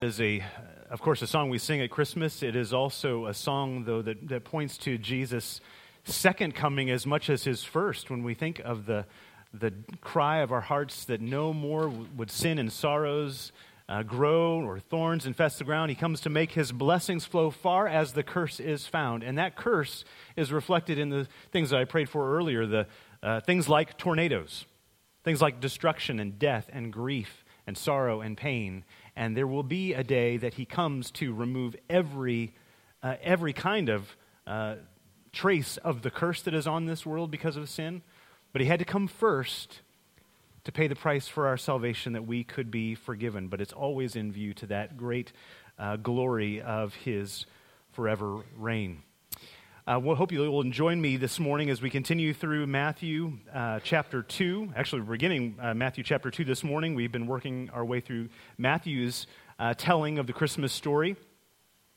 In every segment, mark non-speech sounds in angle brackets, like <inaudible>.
is a, of course, a song we sing at Christmas. It is also a song, though, that, that points to Jesus' second coming as much as his first. When we think of the, the cry of our hearts that no more would sin and sorrows uh, grow or thorns infest the ground, he comes to make his blessings flow far as the curse is found. And that curse is reflected in the things that I prayed for earlier the uh, things like tornadoes, things like destruction and death and grief and sorrow and pain and there will be a day that he comes to remove every, uh, every kind of uh, trace of the curse that is on this world because of sin. But he had to come first to pay the price for our salvation that we could be forgiven. But it's always in view to that great uh, glory of his forever reign. Uh, well, hope you will join me this morning as we continue through Matthew uh, chapter 2. Actually, we're beginning uh, Matthew chapter 2 this morning. We've been working our way through Matthew's uh, telling of the Christmas story.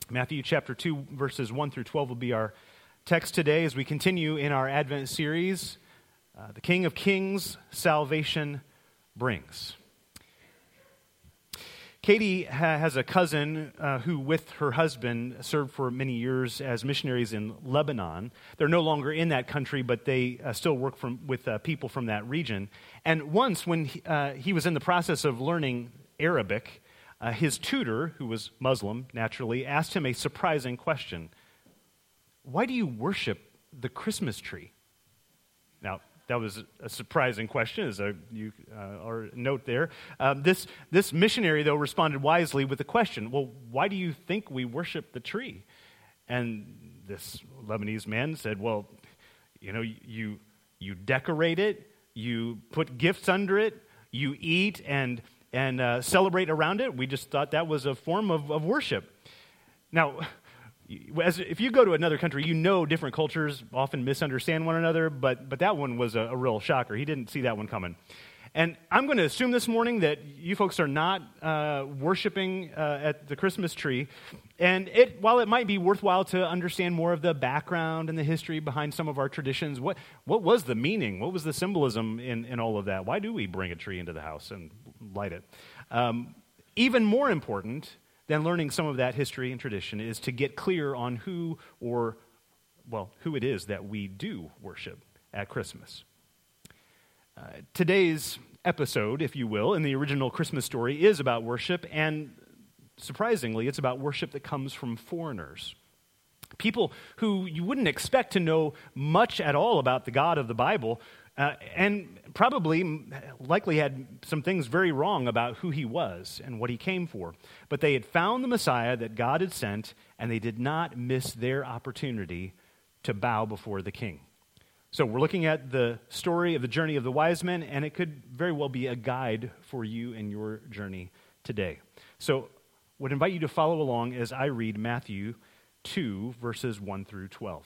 Matthew chapter 2, verses 1 through 12 will be our text today as we continue in our Advent series uh, The King of Kings, Salvation Brings. Katie ha- has a cousin uh, who, with her husband, served for many years as missionaries in Lebanon. They're no longer in that country, but they uh, still work from, with uh, people from that region. And once, when he, uh, he, was in the process of learning Arabic, uh, his tutor, who was Muslim naturally, asked him a surprising question Why do you worship the Christmas tree? Now, that was a surprising question, as a, you, uh, or note there. Um, this, this missionary, though, responded wisely with a question Well, why do you think we worship the tree? And this Lebanese man said, Well, you know, you, you decorate it, you put gifts under it, you eat and, and uh, celebrate around it. We just thought that was a form of, of worship. Now, as, if you go to another country, you know different cultures often misunderstand one another, but, but that one was a, a real shocker. He didn't see that one coming. And I'm going to assume this morning that you folks are not uh, worshiping uh, at the Christmas tree. And it, while it might be worthwhile to understand more of the background and the history behind some of our traditions, what, what was the meaning? What was the symbolism in, in all of that? Why do we bring a tree into the house and light it? Um, even more important then learning some of that history and tradition is to get clear on who or, well, who it is that we do worship at Christmas. Uh, today's episode, if you will, in the original Christmas story is about worship, and surprisingly, it's about worship that comes from foreigners. People who you wouldn't expect to know much at all about the God of the Bible, uh, and probably, likely had some things very wrong about who he was and what he came for. But they had found the Messiah that God had sent, and they did not miss their opportunity to bow before the king. So we're looking at the story of the journey of the wise men, and it could very well be a guide for you in your journey today. So I would invite you to follow along as I read Matthew 2, verses 1 through 12.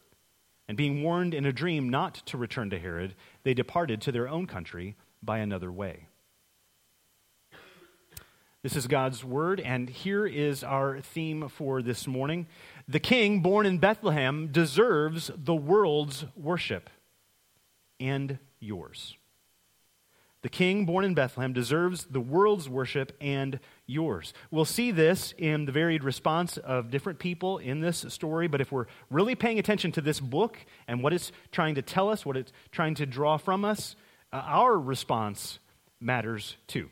And being warned in a dream not to return to Herod, they departed to their own country by another way. This is God's word, and here is our theme for this morning. The king born in Bethlehem deserves the world's worship and yours. The king born in Bethlehem deserves the world's worship and yours. We'll see this in the varied response of different people in this story, but if we're really paying attention to this book and what it's trying to tell us, what it's trying to draw from us, uh, our response matters too.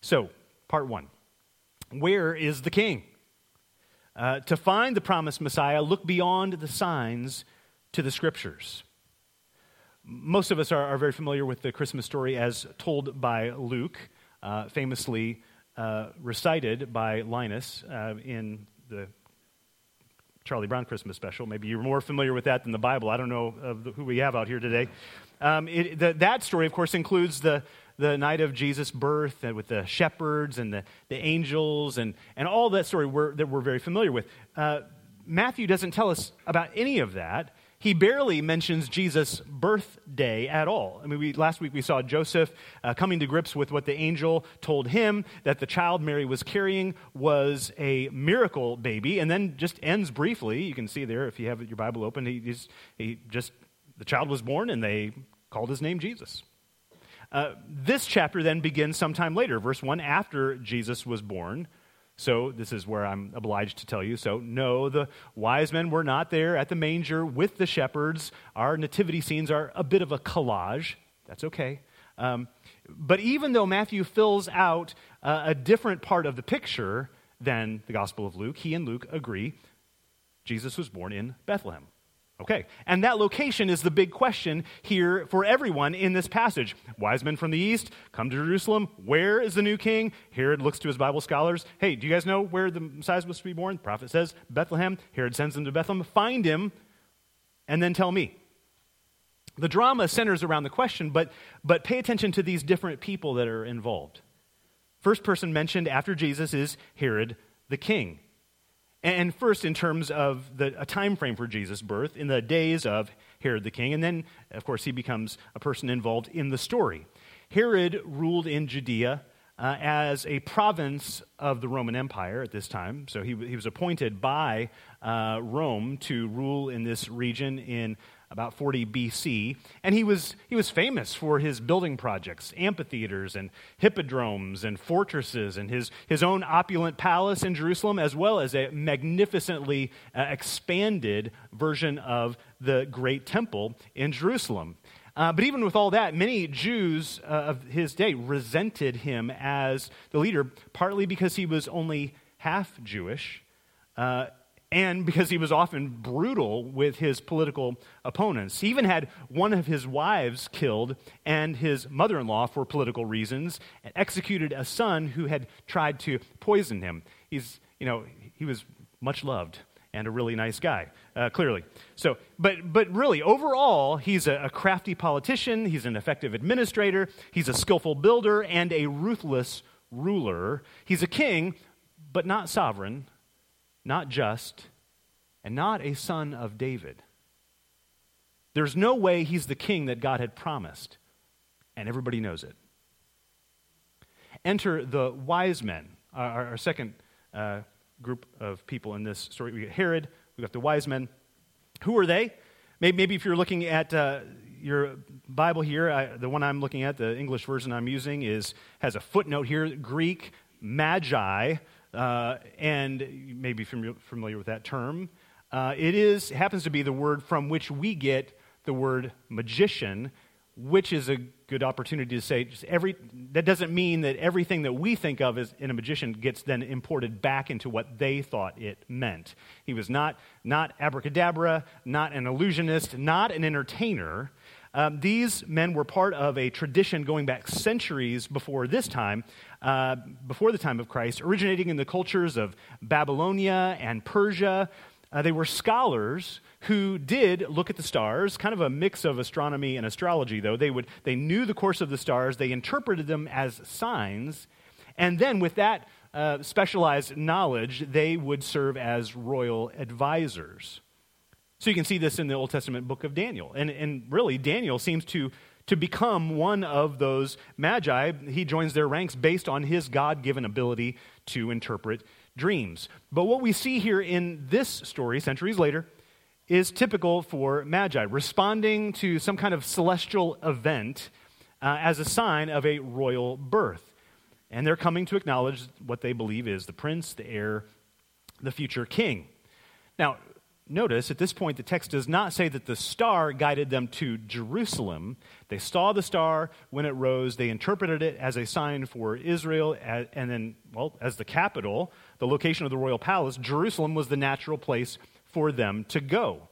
So, part one Where is the king? Uh, to find the promised Messiah, look beyond the signs to the scriptures. Most of us are, are very familiar with the Christmas story as told by Luke, uh, famously uh, recited by Linus uh, in the Charlie Brown Christmas special. Maybe you're more familiar with that than the Bible. I don't know the, who we have out here today. Um, it, the, that story, of course, includes the, the night of Jesus' birth and with the shepherds and the, the angels and, and all that story we're, that we're very familiar with. Uh, Matthew doesn't tell us about any of that he barely mentions Jesus' birthday at all. I mean, we, last week we saw Joseph uh, coming to grips with what the angel told him that the child Mary was carrying was a miracle baby, and then just ends briefly. You can see there if you have your Bible open. He, he just the child was born, and they called his name Jesus. Uh, this chapter then begins sometime later, verse 1 after Jesus was born. So, this is where I'm obliged to tell you. So, no, the wise men were not there at the manger with the shepherds. Our nativity scenes are a bit of a collage. That's okay. Um, but even though Matthew fills out uh, a different part of the picture than the Gospel of Luke, he and Luke agree Jesus was born in Bethlehem. Okay, and that location is the big question here for everyone in this passage. Wise men from the east come to Jerusalem. Where is the new king? Herod looks to his Bible scholars. Hey, do you guys know where the Messiah was to be born? The prophet says Bethlehem. Herod sends them to Bethlehem. Find him, and then tell me. The drama centers around the question, but, but pay attention to these different people that are involved. First person mentioned after Jesus is Herod the king. And first, in terms of the, a time frame for Jesus' birth, in the days of Herod the king, and then, of course, he becomes a person involved in the story. Herod ruled in Judea uh, as a province of the Roman Empire at this time. So he, he was appointed by uh, Rome to rule in this region in about 40 BC. And he was, he was famous for his building projects, amphitheaters and hippodromes and fortresses, and his, his own opulent palace in Jerusalem, as well as a magnificently uh, expanded version of the great temple in Jerusalem. Uh, but even with all that, many Jews uh, of his day resented him as the leader, partly because he was only half Jewish. Uh, and because he was often brutal with his political opponents. He even had one of his wives killed and his mother in law for political reasons, and executed a son who had tried to poison him. He's, you know, he was much loved and a really nice guy, uh, clearly. So, but, but really, overall, he's a, a crafty politician, he's an effective administrator, he's a skillful builder, and a ruthless ruler. He's a king, but not sovereign not just, and not a son of David. There's no way he's the king that God had promised, and everybody knows it. Enter the wise men, our, our second uh, group of people in this story. We get Herod, we got the wise men. Who are they? Maybe, maybe if you're looking at uh, your Bible here, I, the one I'm looking at, the English version I'm using, is has a footnote here, Greek magi, uh, and you may be familiar with that term. Uh, it is happens to be the word from which we get the word magician, which is a good opportunity to say just every that doesn't mean that everything that we think of as in a magician gets then imported back into what they thought it meant. He was not not abracadabra, not an illusionist, not an entertainer. Um, these men were part of a tradition going back centuries before this time, uh, before the time of Christ, originating in the cultures of Babylonia and Persia. Uh, they were scholars who did look at the stars, kind of a mix of astronomy and astrology, though. They, would, they knew the course of the stars, they interpreted them as signs, and then with that uh, specialized knowledge, they would serve as royal advisors. So you can see this in the Old Testament book of Daniel. And, and really, Daniel seems to, to become one of those magi. He joins their ranks based on his God given ability to interpret dreams. But what we see here in this story, centuries later, is typical for Magi, responding to some kind of celestial event uh, as a sign of a royal birth. And they're coming to acknowledge what they believe is the prince, the heir, the future king. Now, notice at this point the text does not say that the star guided them to Jerusalem. They saw the star when it rose, they interpreted it as a sign for Israel, and then, well, as the capital, the location of the royal palace, Jerusalem was the natural place for them to go.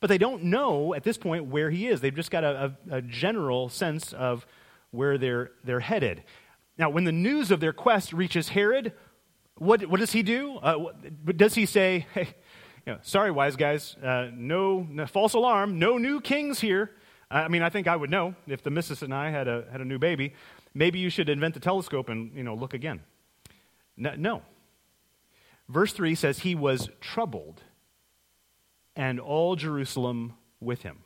But they don't know at this point where he is. They've just got a, a, a general sense of where they're, they're headed. Now, when the news of their quest reaches Herod, what, what does he do? Uh, does he say, hey, you know, sorry, wise guys, uh, no, no, false alarm, no new kings here? I mean, I think I would know if the missus and I had a, had a new baby. Maybe you should invent the telescope and, you know, look again. No. Verse 3 says, He was troubled, and all Jerusalem with him.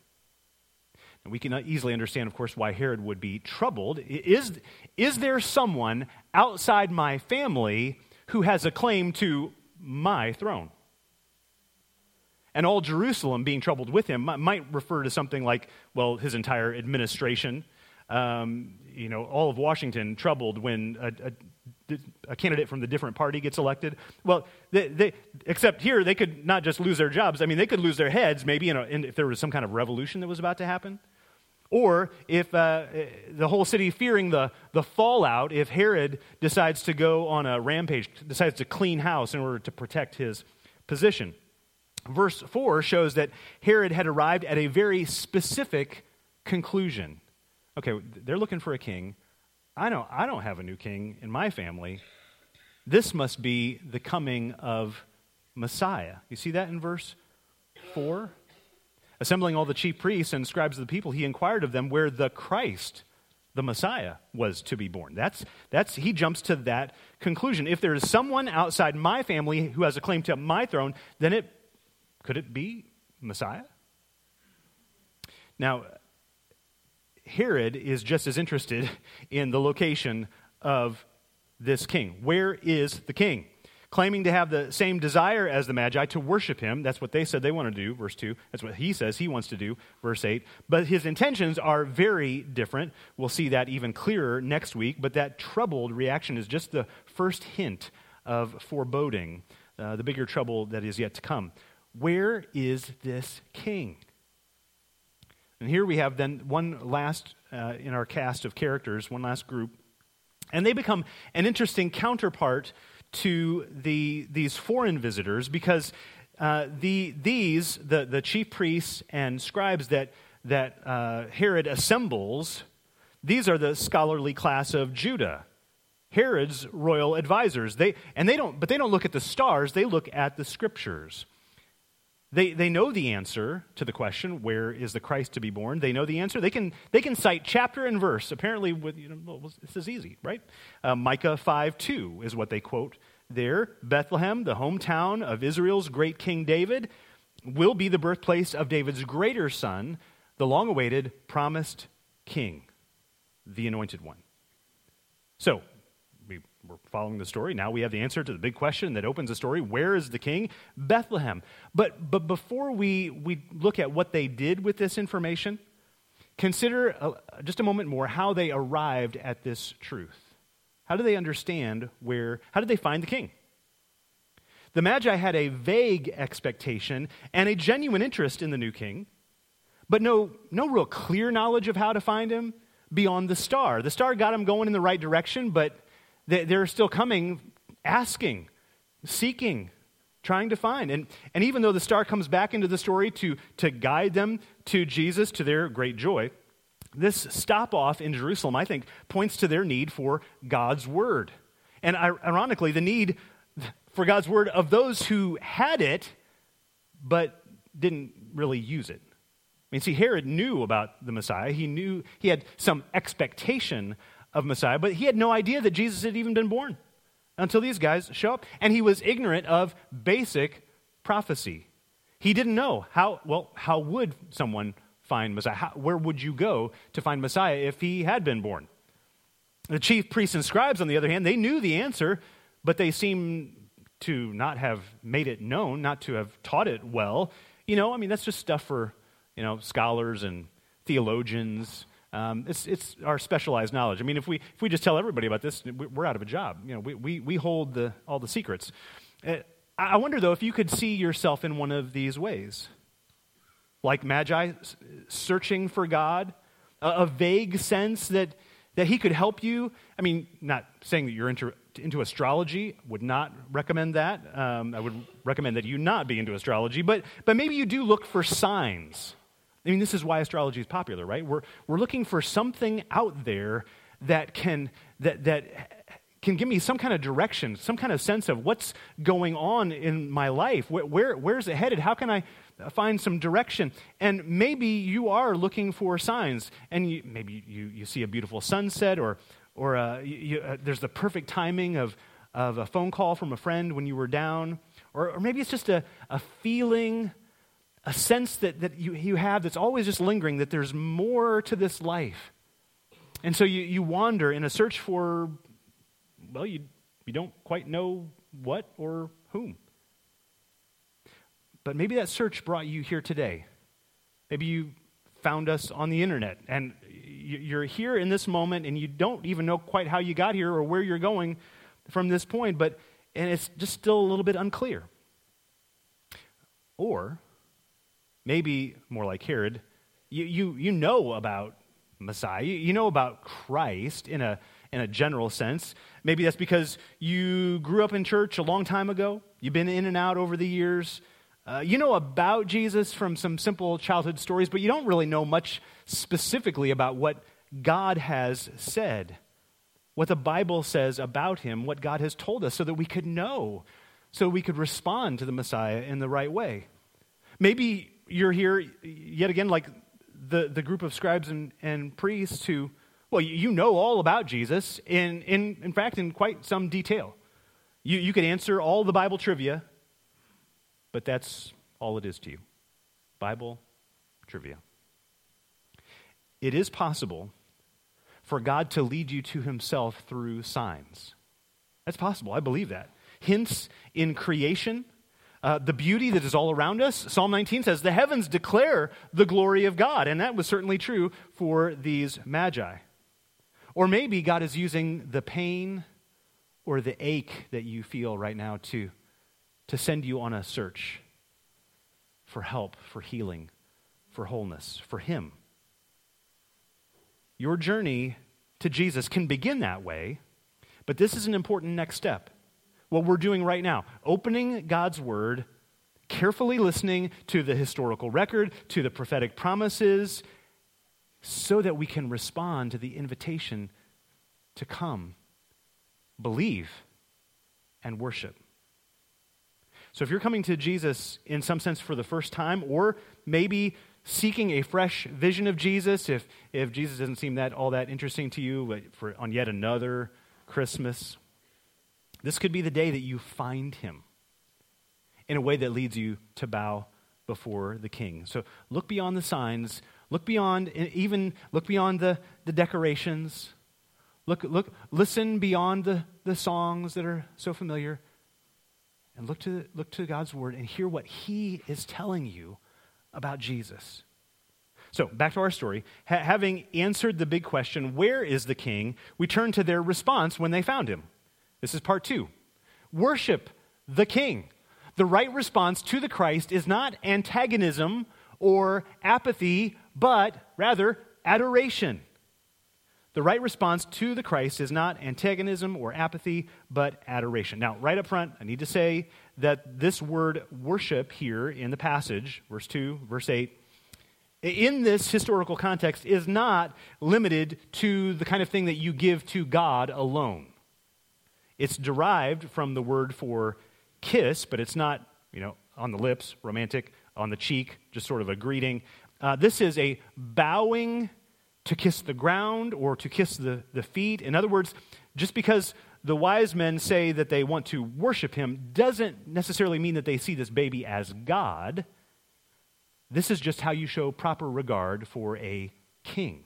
And we can easily understand, of course, why Herod would be troubled. Is, is there someone outside my family who has a claim to my throne? And all Jerusalem being troubled with him might refer to something like, well, his entire administration. Um, you know, all of Washington troubled when a, a, a, candidate from the different party gets elected. Well, they, they, except here, they could not just lose their jobs. I mean, they could lose their heads, maybe, in a, in, if there was some kind of revolution that was about to happen. Or if uh, the whole city fearing the, the fallout, if Herod decides to go on a rampage, decides to clean house in order to protect his position. Verse 4 shows that Herod had arrived at a very specific conclusion. Okay, they're looking for a king. I don't, I don't have a new king in my family. This must be the coming of Messiah. You see that in verse 4? Assembling all the chief priests and scribes of the people, he inquired of them where the Christ, the Messiah, was to be born. That's, that's, he jumps to that conclusion. If there is someone outside my family who has a claim to my throne, then it could it be Messiah? Now, Herod is just as interested in the location of this king. Where is the king? claiming to have the same desire as the Magi to worship him. That's what they said they want to do, verse 2. That's what he says he wants to do, verse 8. But his intentions are very different. We'll see that even clearer next week. But that troubled reaction is just the first hint of foreboding, uh, the bigger trouble that is yet to come. Where is this king? And here we have then one last uh, in our cast of characters, one last group. And they become an interesting counterpart to the, these foreign visitors because uh, the, these, the, the chief priests and scribes that, that uh, Herod assembles, these are the scholarly class of Judah. Herod's royal advisors. They, and they don't, but they don't look at the stars, they look at the scriptures. They, they know the answer to the question, where is the Christ to be born? They know the answer. They can, they can cite chapter and verse. Apparently, with, you know, this is easy, right? Uh, Micah 5 2 is what they quote there. Bethlehem, the hometown of Israel's great King David, will be the birthplace of David's greater son, the long awaited, promised king, the anointed one. So, we're following the story. Now we have the answer to the big question that opens the story. Where is the king? Bethlehem. But, but before we, we look at what they did with this information, consider a, just a moment more how they arrived at this truth. How do they understand where, how did they find the king? The Magi had a vague expectation and a genuine interest in the new king, but no, no real clear knowledge of how to find him beyond the star. The star got them going in the right direction, but they're still coming, asking, seeking, trying to find. And, and even though the star comes back into the story to, to guide them to Jesus, to their great joy, this stop off in Jerusalem, I think, points to their need for God's word. And ironically, the need for God's word of those who had it but didn't really use it. I mean, see, Herod knew about the Messiah. He knew, he had some expectation of Messiah, but he had no idea that Jesus had even been born until these guys show up. And he was ignorant of basic prophecy. He didn't know how, well, how would someone find Messiah? How, where would you go to find Messiah if he had been born? The chief priests and scribes, on the other hand, they knew the answer, but they seem to not have made it known, not to have taught it well. You know, I mean, that's just stuff for, you know, scholars and theologians. Um, it's, it's our specialized knowledge. I mean, if we, if we just tell everybody about this, we're out of a job. You know, we, we, we hold the, all the secrets. Uh, I wonder, though, if you could see yourself in one of these ways. Like Magi, searching for God, a, a vague sense that, that He could help you. I mean, not saying that you're into, into astrology, would not recommend that. Um, I would recommend that you not be into astrology, but, but maybe you do look for signs. I mean, this is why astrology is popular, right? We're, we're looking for something out there that can, that, that can give me some kind of direction, some kind of sense of what's going on in my life. Where, where, where's it headed? How can I find some direction? And maybe you are looking for signs, and you, maybe you, you see a beautiful sunset, or, or uh, you, uh, there's the perfect timing of, of a phone call from a friend when you were down, or, or maybe it's just a, a feeling, a sense that, that you, you have that's always just lingering, that there's more to this life. And so you, you wander in a search for, well, you, you don't quite know what or whom. But maybe that search brought you here today. Maybe you found us on the internet and you're here in this moment and you don't even know quite how you got here or where you're going from this point, but and it's just still a little bit unclear. Or maybe more like Herod, you, you, you know about Messiah, you, know about Christ in a, in a general sense. Maybe that's because you grew up in church a long time ago, you've been in and out over the years. Uh, you know about Jesus from some simple childhood stories, but you don't really know much specifically about what God has said, what the Bible says about him, what God has told us, so that we could know, so we could respond to the Messiah in the right way. Maybe you're here yet again, like the, the group of scribes and, and priests who, well, you know all about Jesus, in, in, in fact, in quite some detail. You, you could answer all the Bible trivia but that's all it is to you Bible trivia. It is possible for God to lead you to himself through signs. That's possible. I believe that. Hints in creation, uh, the beauty that is all around us. Psalm 19 says, The heavens declare the glory of God. And that was certainly true for these magi. Or maybe God is using the pain or the ache that you feel right now to to send you on a search for help, for healing, for wholeness, for Him. Your journey to Jesus can begin that way, but this is an important next step. What we're doing right now, opening God's Word, carefully listening to the historical record, to the prophetic promises, so that we can respond to the invitation to come, believe, and worship. So if you're coming to Jesus in some sense for the first time, or maybe seeking a fresh vision of Jesus, if, if Jesus doesn't seem that all that interesting to you for, on yet another Christmas, this could be the day that you find him in a way that leads you to bow before the king. So look beyond the signs, look beyond even look beyond the, the decorations. Look, look, listen beyond the, the songs that are so familiar and look to, look to God's word and hear what he is telling you about Jesus. So, back to our story. Ha- having answered the big question, where is the king? We turn to their response when they found him. This is part two. Worship the king. The right response to the Christ is not antagonism or apathy, but rather adoration. The right response to the Christ is not antagonism or apathy, but adoration. Now, right up front, I need to say that this word worship here in the passage, verse 2, verse 8, in this historical context is not limited to the kind of thing that you give to God alone. It's derived from the word for kiss, but it's not, you know, on the lips, romantic, on the cheek, just sort of a greeting. Uh, this is a bowing to kiss the ground or to kiss the, the feet. In other words, just because the wise men say that they want to worship him doesn't necessarily mean that they see this baby as God. This is just how you show proper regard for a king.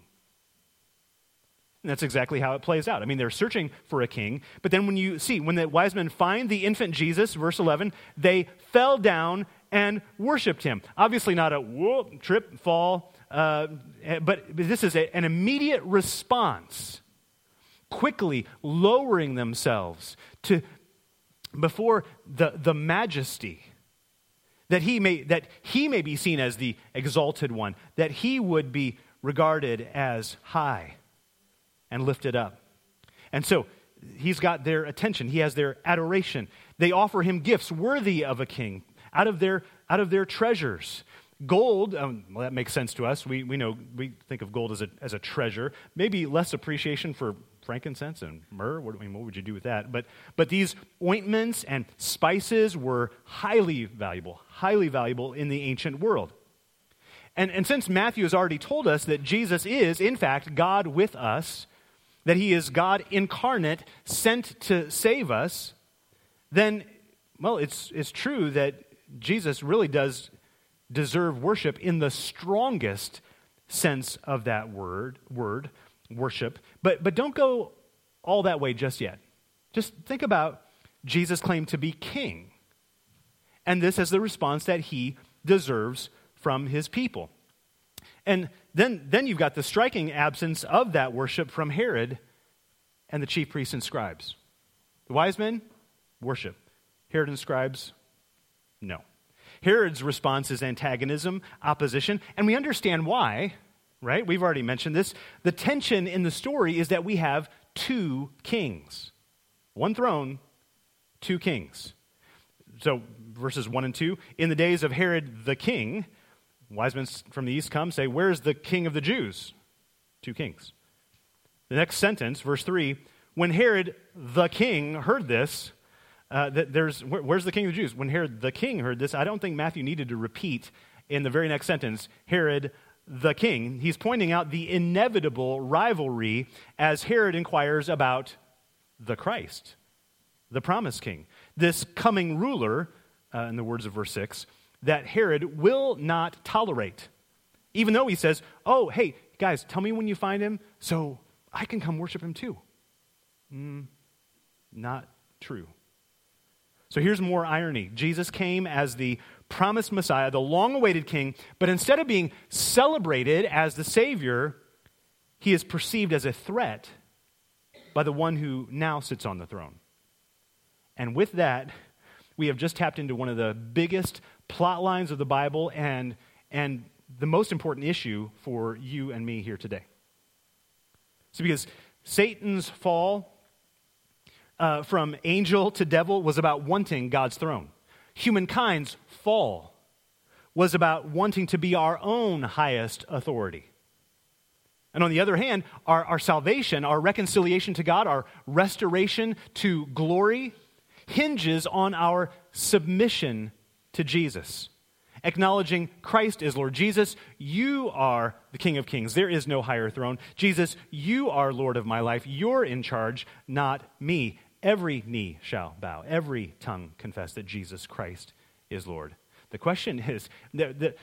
And that's exactly how it plays out. I mean, they're searching for a king, but then when you see, when the wise men find the infant Jesus, verse 11, they fell down and worshiped him. Obviously, not a whoop, trip, fall, uh, but this is a, an immediate response, quickly lowering themselves to before the, the majesty that he may that he may be seen as the exalted one that he would be regarded as high and lifted up and so he's got their attention he has their adoration they offer him gifts worthy of a king out of their out of their treasures gold um, well that makes sense to us we, we know we think of gold as a, as a treasure maybe less appreciation for frankincense and myrrh. What, I mean, what would you do with that? But, but these ointments and spices were highly valuable, highly valuable in the ancient world. And, and since Matthew has already told us that Jesus is, in fact, God with us, that he is God incarnate, sent to save us, then, well, it's, it's true that Jesus really does deserve worship in the strongest sense of that word, word worship. But, but don't go all that way just yet. Just think about Jesus' claim to be king. And this is the response that he deserves from his people. And then, then you've got the striking absence of that worship from Herod and the chief priests and scribes. The wise men, worship. Herod and scribes, no. Herod's response is antagonism, opposition, and we understand why right? We've already mentioned this. The tension in the story is that we have two kings one throne, two kings. So, verses 1 and 2 In the days of Herod the king, wise men from the east come, say, Where's the king of the Jews? Two kings. The next sentence, verse 3 When Herod the king heard this, uh, that there's, where, where's the king of the Jews? When Herod the king heard this, I don't think Matthew needed to repeat in the very next sentence, Herod the king. He's pointing out the inevitable rivalry as Herod inquires about the Christ, the promised king, this coming ruler, uh, in the words of verse 6, that Herod will not tolerate. Even though he says, Oh, hey, guys, tell me when you find him so I can come worship him too. Mm, not true. So here's more irony Jesus came as the promised Messiah, the long awaited king, but instead of being celebrated as the Savior, he is perceived as a threat by the one who now sits on the throne. And with that, we have just tapped into one of the biggest plot lines of the Bible and, and the most important issue for you and me here today. So, because Satan's fall uh, from angel to devil was about wanting God's throne humankind's fall was about wanting to be our own highest authority. And on the other hand, our, our salvation, our reconciliation to God, our restoration to glory hinges on our submission to Jesus. Acknowledging Christ is Lord. Jesus, you are the King of Kings. There is no higher throne. Jesus, you are Lord of my life. You're in charge, not me. Every knee shall bow, every tongue confess that Jesus Christ is Lord. The question <laughs> is the, the,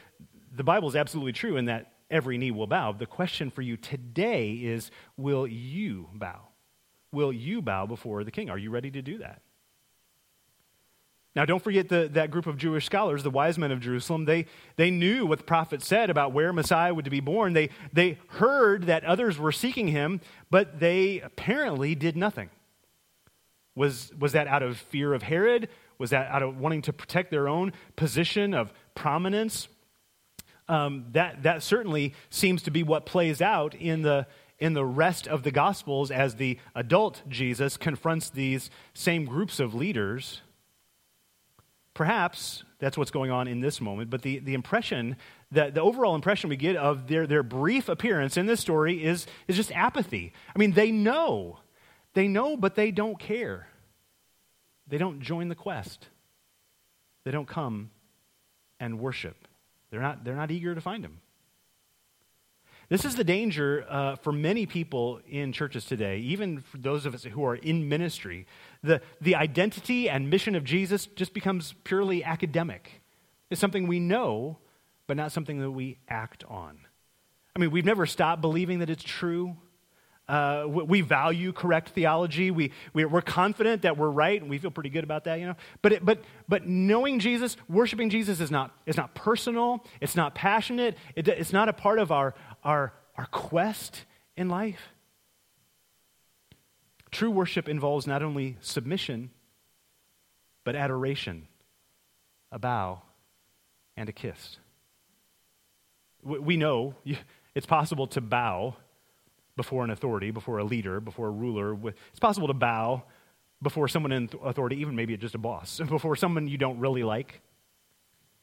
the Bible is absolutely true in that every knee will bow. The question for you today is will you bow? Will you bow before the king? Are you ready to do that? Now, don't forget the, that group of Jewish scholars, the wise men of Jerusalem. They, they knew what the prophet said about where Messiah would be born. They, they heard that others were seeking him, but they apparently did nothing. Was, was that out of fear of Herod? Was that out of wanting to protect their own position of prominence? Um, that, that certainly seems to be what plays out in the, in the rest of the Gospels as the adult Jesus confronts these same groups of leaders. Perhaps that's what's going on in this moment, but the, the impression, that, the overall impression we get of their, their brief appearance in this story is, is just apathy. I mean, they know they know, but they don't care. They don't join the quest. They don't come and worship. They're not, they're not eager to find him. This is the danger uh, for many people in churches today, even for those of us who are in ministry. The, the identity and mission of Jesus just becomes purely academic. It's something we know, but not something that we act on. I mean, we've never stopped believing that it's true Uh, we value correct theology. We, we're confident that we're right, and we feel pretty good about that, you know. But, it, but, but knowing Jesus, worshiping Jesus is not, is not personal, it's not passionate, it, it's not a part of our, our, our quest in life. True worship involves not only submission, but adoration, a bow, and a kiss. We know <laughs> it's possible to bow before an authority, before a leader, before a ruler. It's possible to bow before someone in authority, even maybe just a boss, <laughs> before someone you don't really like.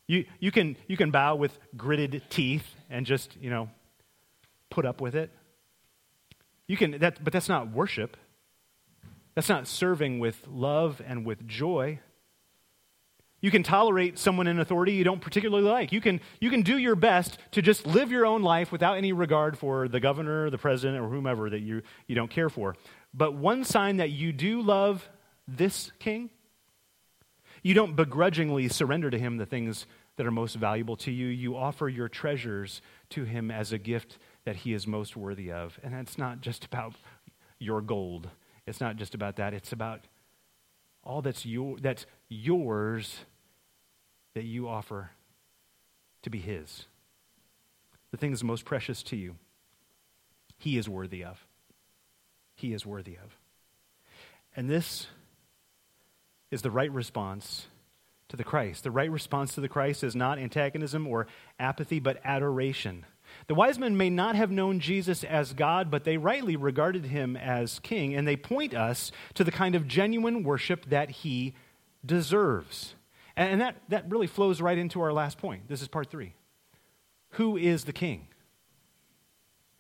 You, you, can, you can bow with gritted teeth and just, you know, put up with it. You can, that, but that's not worship. That's not serving with love and with joy. You can tolerate someone in authority you don't particularly like. You can, you can do your best to just live your own life without any regard for the governor, the president, or whomever that you, you don't care for. But one sign that you do love this king, you don't begrudgingly surrender to him the things that are most valuable to you. You offer your treasures to him as a gift that he is most worthy of. And it's not just about your gold, it's not just about that. It's about all that's, your, that's yours that you offer to be His. The things most precious to you, He is worthy of. He is worthy of. And this is the right response to the Christ. The right response to the Christ is not antagonism or apathy, but adoration. The wise men may not have known Jesus as God, but they rightly regarded him as king, and they point us to the kind of genuine worship that he deserves. And that, that really flows right into our last point. This is part three. Who is the king?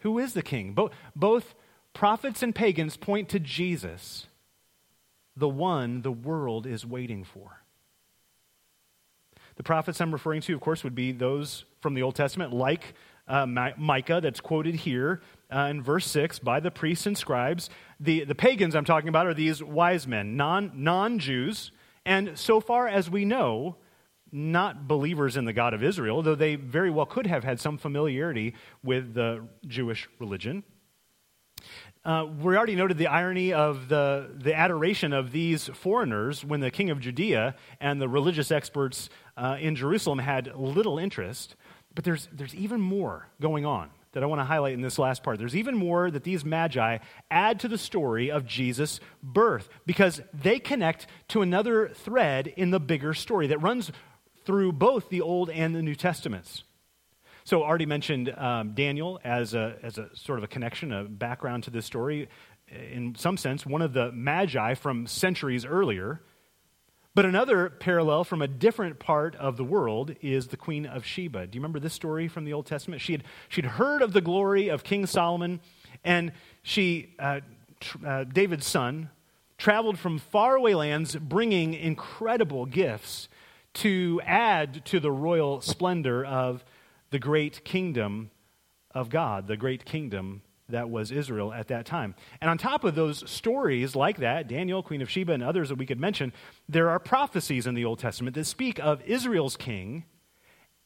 Who is the king? Both, both prophets and pagans point to Jesus, the one the world is waiting for. The prophets I'm referring to, of course, would be those from the Old Testament, like uh, Micah, that's quoted here uh, in verse 6 by the priests and scribes. The, the pagans I'm talking about are these wise men, non Jews and so far as we know, not believers in the God of Israel, though they very well could have had some familiarity with the Jewish religion. Uh, we already noted the irony of the, the adoration of these foreigners when the king of Judea and the religious experts uh, in Jerusalem had little interest. But there's, there's even more going on that I want to highlight in this last part. There's even more that these magi add to the story of Jesus' birth because they connect to another thread in the bigger story that runs through both the Old and the New Testaments. So, already mentioned um, Daniel as a, as a sort of a connection, a background to this story. In some sense, one of the magi from centuries earlier but another parallel from a different part of the world is the Queen of Sheba. Do you remember this story from the Old Testament? She had, she'd heard of the glory of King Solomon, and she, uh, tr- uh, David's son, traveled from faraway lands bringing incredible gifts to add to the royal splendor of the great kingdom of God, the great kingdom that was Israel at that time. And on top of those stories like that, Daniel, Queen of Sheba, and others that we could mention, there are prophecies in the Old Testament that speak of Israel's king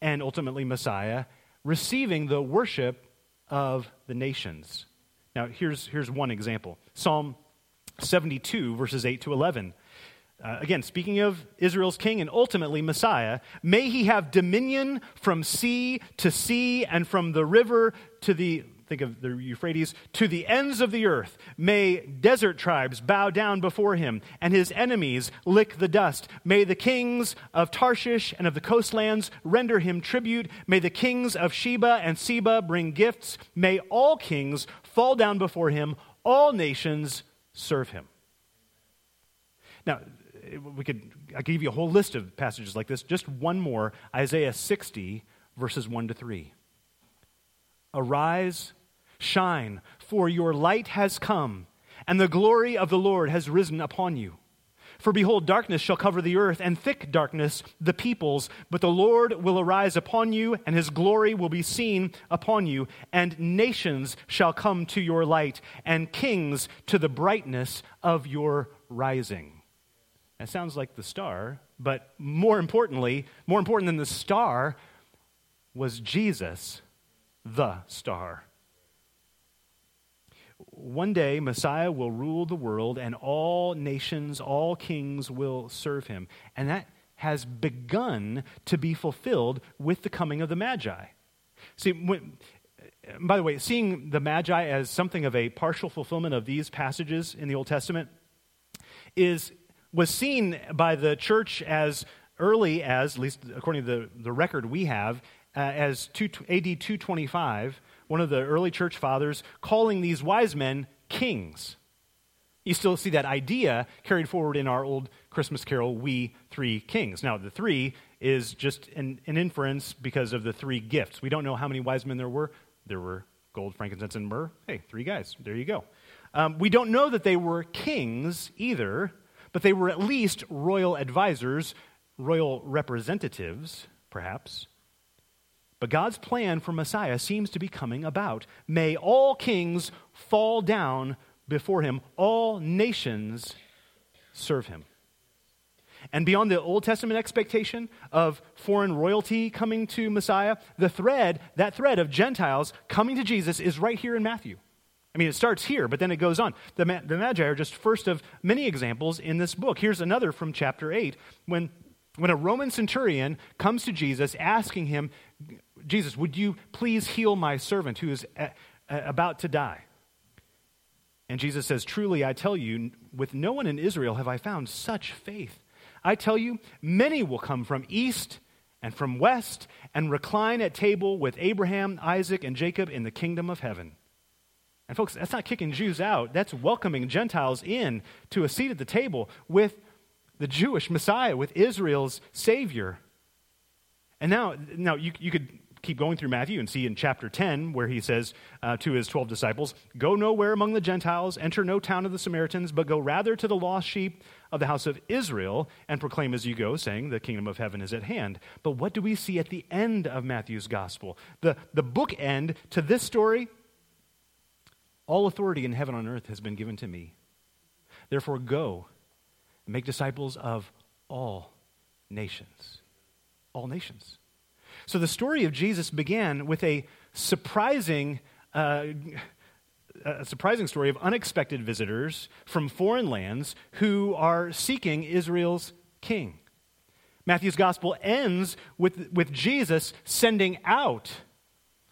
and ultimately Messiah receiving the worship of the nations. Now, here's, here's one example Psalm 72, verses 8 to 11. Uh, again, speaking of Israel's king and ultimately Messiah, may he have dominion from sea to sea and from the river to the think of the Euphrates, to the ends of the earth. May desert tribes bow down before him, and his enemies lick the dust. May the kings of Tarshish and of the coastlands render him tribute. May the kings of Sheba and Seba bring gifts. May all kings fall down before him, all nations serve him. Now, we could I give you a whole list of passages like this. Just one more Isaiah 60, verses 1 to 3. Arise, Shine, for your light has come, and the glory of the Lord has risen upon you. For behold, darkness shall cover the earth, and thick darkness the peoples. But the Lord will arise upon you, and his glory will be seen upon you. And nations shall come to your light, and kings to the brightness of your rising. That sounds like the star, but more importantly, more important than the star, was Jesus, the star. One day, Messiah will rule the world, and all nations, all kings will serve him. And that has begun to be fulfilled with the coming of the Magi. See, when, by the way, seeing the Magi as something of a partial fulfillment of these passages in the Old Testament is, was seen by the church as early as, at least according to the, the record we have, uh, as 2, AD 225, one of the early church fathers calling these wise men kings. You still see that idea carried forward in our old Christmas carol, We Three Kings. Now, the three is just an, an inference because of the three gifts. We don't know how many wise men there were. There were gold, frankincense, and myrrh. Hey, three guys. There you go. Um, we don't know that they were kings either, but they were at least royal advisors, royal representatives, perhaps. But God's plan for Messiah seems to be coming about. May all kings fall down before him, all nations serve him. And beyond the Old Testament expectation of foreign royalty coming to Messiah, the thread, that thread of Gentiles coming to Jesus is right here in Matthew. I mean, it starts here, but then it goes on. The, the Magi are just first of many examples in this book. Here's another from chapter 8 when, when a Roman centurion comes to Jesus asking him, Jesus, would you please heal my servant who is a, a, about to die? And Jesus says, Truly, I tell you, with no one in Israel have I found such faith. I tell you, many will come from east and from west and recline at table with Abraham, Isaac, and Jacob in the kingdom of heaven. And folks, that's not kicking Jews out. That's welcoming Gentiles in to a seat at the table with the Jewish Messiah, with Israel's Savior. And now, now you, you could keep going through Matthew and see in chapter 10 where he says uh, to his 12 disciples, Go nowhere among the Gentiles, enter no town of the Samaritans, but go rather to the lost sheep of the house of Israel and proclaim as you go, saying, The kingdom of heaven is at hand. But what do we see at the end of Matthew's gospel? The, the bookend to this story all authority in heaven and on earth has been given to me. Therefore, go and make disciples of all nations. All nations. So the story of Jesus began with a surprising, uh, a surprising story of unexpected visitors from foreign lands who are seeking Israel's king. Matthew's gospel ends with, with Jesus sending out,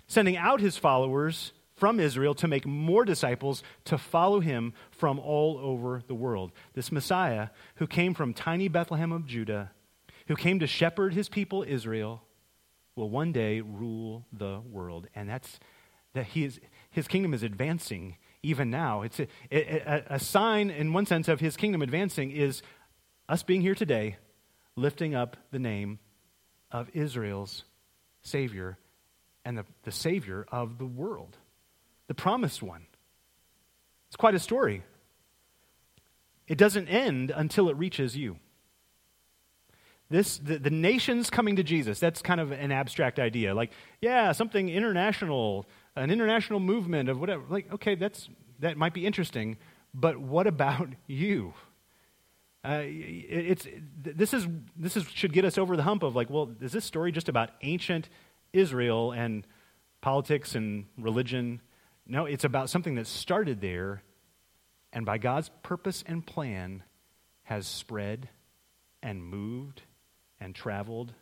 sending out his followers from Israel to make more disciples to follow him from all over the world. This Messiah who came from tiny Bethlehem of Judah, who came to shepherd his people Israel, will one day rule the world. And that's that he is, his kingdom is advancing even now. It's a, a, a sign, in one sense, of his kingdom advancing is us being here today, lifting up the name of Israel's Savior and the, the Savior of the world, the promised one. It's quite a story. It doesn't end until it reaches you. This, the, the nations coming to Jesus, that's kind of an abstract idea. Like, yeah, something international, an international movement of whatever. Like, okay, that's, that might be interesting, but what about <laughs> you? Uh, it's, this, is, this is, should get us over the hump of like, well, is this story just about ancient Israel and politics and religion? No, it's about something that started there and by God's purpose and plan has spread and moved and traveled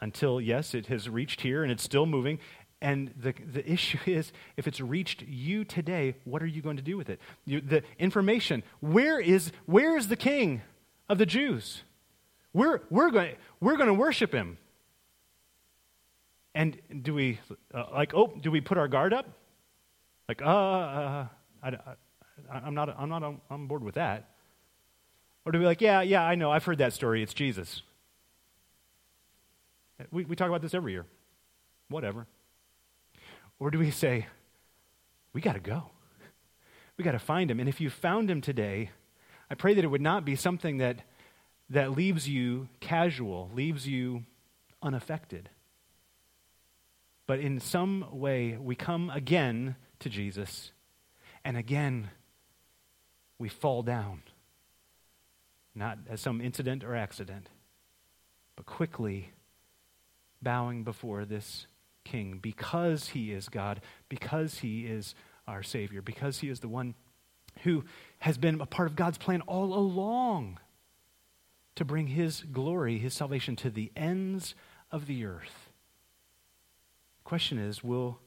until, yes, it has reached here and it's still moving. And the, the issue <laughs> is if it's reached you today, what are you going to do with it? You, the information where is, where is the king of the Jews? We're, we're, going, we're going to worship him. And do we, uh, like, oh, do we put our guard up? Like, uh, uh I, I, I'm not, I'm not on, on board with that. Or do we like, yeah, yeah, I know, I've heard that story. It's Jesus. We, we talk about this every year. Whatever. Or do we say, we got to go? We got to find him. And if you found him today, I pray that it would not be something that, that leaves you casual, leaves you unaffected. But in some way, we come again to Jesus, and again, we fall down. Not as some incident or accident, but quickly bowing before this king because he is God, because he is our Savior, because He is the one who has been a part of God's plan all along to bring His glory, His salvation to the ends of the earth. Question is will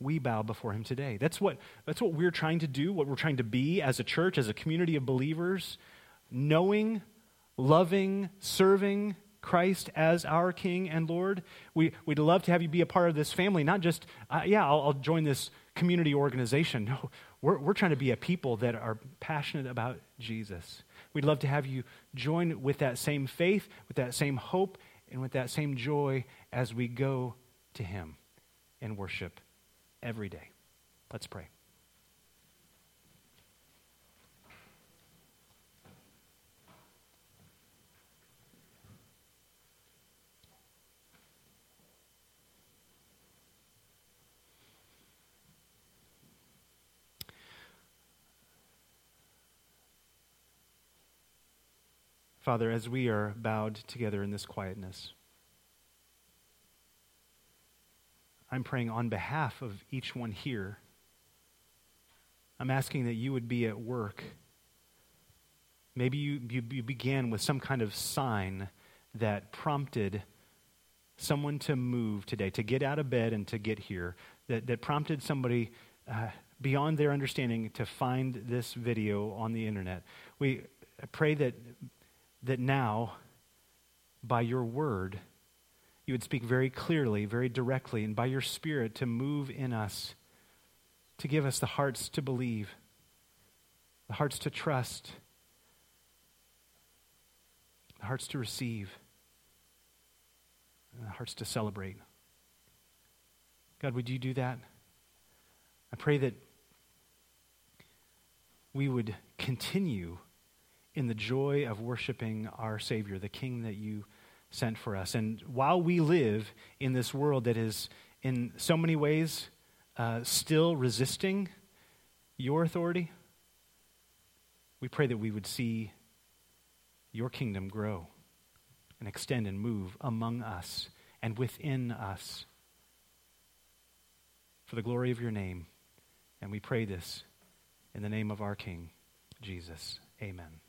we bow before Him today? That's what, that's what we're trying to do, what we're trying to be as a church, as a community of believers, knowing, loving, serving, Christ as our King and Lord. We, we'd love to have you be a part of this family, not just, uh, yeah, I'll, I'll, join this community organization. <laughs> No, we're, we're trying to be a people that are passionate about Jesus. We'd love to have you join with that same faith, with that same hope, and with that same joy as we go to Him and worship every day. Let's pray. Father, as we are bowed together in this quietness, I'm praying on behalf of each one here. I'm asking that you would be at work. Maybe you, you, you began with some kind of sign that prompted someone to move today, to get out of bed and to get here, that, that prompted somebody uh, beyond their understanding to find this video on the internet. We pray that that now, by your word, you would speak very clearly, very directly, and by your Spirit to move in us, to give us the hearts to believe, the hearts to trust, the hearts to receive, and the hearts to celebrate. God, would you do that? I pray that we would continue in the joy of worshiping our Savior, the King that you sent for us. And while we live in this world that is, in so many ways, uh, still resisting your authority, we pray that we would see your kingdom grow and extend and move among us and within us for the glory of your name. And we pray this in the name of our King, Jesus. Amen.